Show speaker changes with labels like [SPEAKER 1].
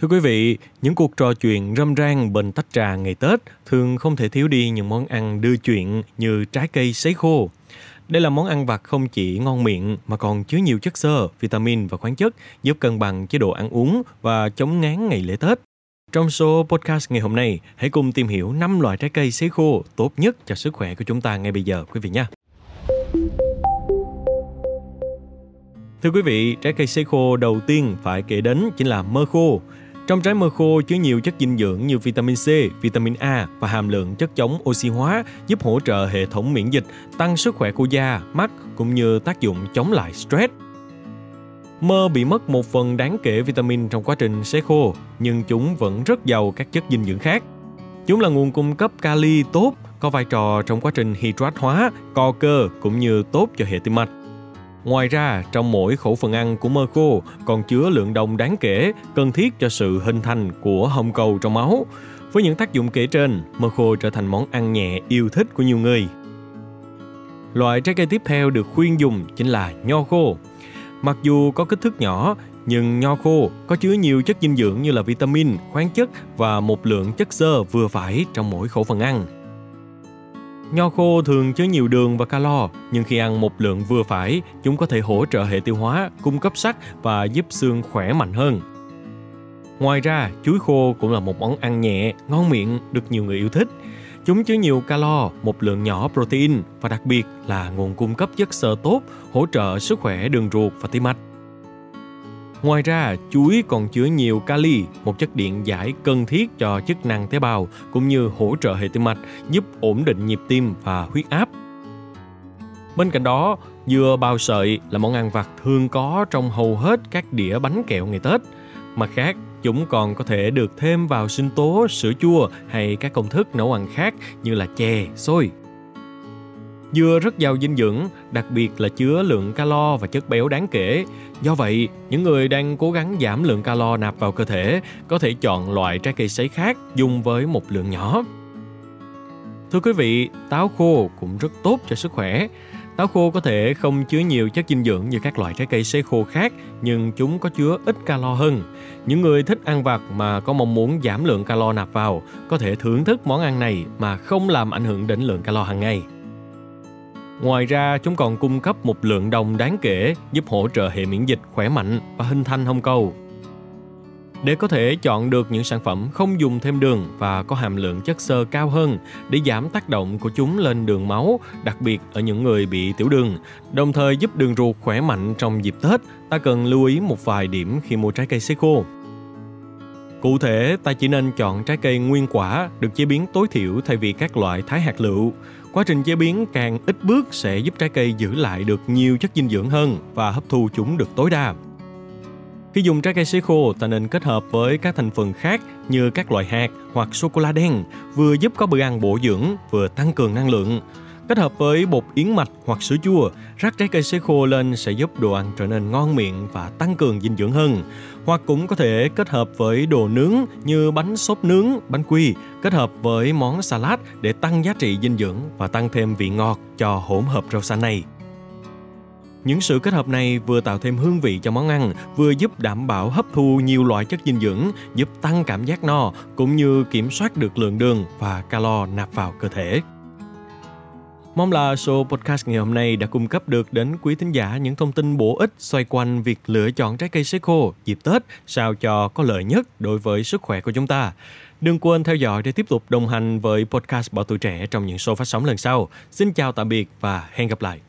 [SPEAKER 1] Thưa quý vị, những cuộc trò chuyện râm ran bên tách trà ngày Tết thường không thể thiếu đi những món ăn đưa chuyện như trái cây sấy khô. Đây là món ăn vặt không chỉ ngon miệng mà còn chứa nhiều chất xơ, vitamin và khoáng chất giúp cân bằng chế độ ăn uống và chống ngán ngày lễ Tết. Trong số podcast ngày hôm nay, hãy cùng tìm hiểu 5 loại trái cây sấy khô tốt nhất cho sức khỏe của chúng ta ngay bây giờ quý vị nhé. Thưa quý vị, trái cây sấy khô đầu tiên phải kể đến chính là mơ khô. Trong trái mơ khô chứa nhiều chất dinh dưỡng như vitamin C, vitamin A và hàm lượng chất chống oxy hóa giúp hỗ trợ hệ thống miễn dịch, tăng sức khỏe của da, mắt cũng như tác dụng chống lại stress. Mơ bị mất một phần đáng kể vitamin trong quá trình sấy khô, nhưng chúng vẫn rất giàu các chất dinh dưỡng khác. Chúng là nguồn cung cấp kali tốt, có vai trò trong quá trình hydrat hóa, co cơ cũng như tốt cho hệ tim mạch. Ngoài ra, trong mỗi khẩu phần ăn của mơ khô còn chứa lượng đồng đáng kể cần thiết cho sự hình thành của hồng cầu trong máu. Với những tác dụng kể trên, mơ khô trở thành món ăn nhẹ yêu thích của nhiều người. Loại trái cây tiếp theo được khuyên dùng chính là nho khô. Mặc dù có kích thước nhỏ, nhưng nho khô có chứa nhiều chất dinh dưỡng như là vitamin, khoáng chất và một lượng chất xơ vừa phải trong mỗi khẩu phần ăn. Nho khô thường chứa nhiều đường và calo, nhưng khi ăn một lượng vừa phải, chúng có thể hỗ trợ hệ tiêu hóa, cung cấp sắt và giúp xương khỏe mạnh hơn. Ngoài ra, chuối khô cũng là một món ăn nhẹ, ngon miệng, được nhiều người yêu thích. Chúng chứa nhiều calo, một lượng nhỏ protein và đặc biệt là nguồn cung cấp chất xơ tốt, hỗ trợ sức khỏe đường ruột và tim mạch. Ngoài ra, chuối còn chứa nhiều kali, một chất điện giải cần thiết cho chức năng tế bào cũng như hỗ trợ hệ tim mạch, giúp ổn định nhịp tim và huyết áp. Bên cạnh đó, dưa bao sợi là món ăn vặt thường có trong hầu hết các đĩa bánh kẹo ngày Tết. Mặt khác, chúng còn có thể được thêm vào sinh tố, sữa chua hay các công thức nấu ăn khác như là chè, xôi. Dưa rất giàu dinh dưỡng, đặc biệt là chứa lượng calo và chất béo đáng kể. Do vậy, những người đang cố gắng giảm lượng calo nạp vào cơ thể có thể chọn loại trái cây sấy khác dùng với một lượng nhỏ. Thưa quý vị, táo khô cũng rất tốt cho sức khỏe. Táo khô có thể không chứa nhiều chất dinh dưỡng như các loại trái cây sấy khô khác, nhưng chúng có chứa ít calo hơn. Những người thích ăn vặt mà có mong muốn giảm lượng calo nạp vào có thể thưởng thức món ăn này mà không làm ảnh hưởng đến lượng calo hàng ngày. Ngoài ra, chúng còn cung cấp một lượng đồng đáng kể giúp hỗ trợ hệ miễn dịch khỏe mạnh và hình thành hồng cầu. Để có thể chọn được những sản phẩm không dùng thêm đường và có hàm lượng chất xơ cao hơn để giảm tác động của chúng lên đường máu, đặc biệt ở những người bị tiểu đường, đồng thời giúp đường ruột khỏe mạnh trong dịp Tết, ta cần lưu ý một vài điểm khi mua trái cây sấy khô. Cụ thể, ta chỉ nên chọn trái cây nguyên quả được chế biến tối thiểu thay vì các loại thái hạt lựu. Quá trình chế biến càng ít bước sẽ giúp trái cây giữ lại được nhiều chất dinh dưỡng hơn và hấp thu chúng được tối đa. Khi dùng trái cây sấy khô, ta nên kết hợp với các thành phần khác như các loại hạt hoặc sô cô la đen, vừa giúp có bữa ăn bổ dưỡng, vừa tăng cường năng lượng. Kết hợp với bột yến mạch hoặc sữa chua, rắc trái cây sấy khô lên sẽ giúp đồ ăn trở nên ngon miệng và tăng cường dinh dưỡng hơn. Hoặc cũng có thể kết hợp với đồ nướng như bánh xốp nướng, bánh quy, kết hợp với món salad để tăng giá trị dinh dưỡng và tăng thêm vị ngọt cho hỗn hợp rau xanh này. Những sự kết hợp này vừa tạo thêm hương vị cho món ăn, vừa giúp đảm bảo hấp thu nhiều loại chất dinh dưỡng, giúp tăng cảm giác no, cũng như kiểm soát được lượng đường và calo nạp vào cơ thể. Mong là show podcast ngày hôm nay đã cung cấp được đến quý thính giả những thông tin bổ ích xoay quanh việc lựa chọn trái cây sấy khô dịp Tết, sao cho có lợi nhất đối với sức khỏe của chúng ta. Đừng quên theo dõi để tiếp tục đồng hành với podcast Bảo Tuổi Trẻ trong những show phát sóng lần sau. Xin chào tạm biệt và hẹn gặp lại.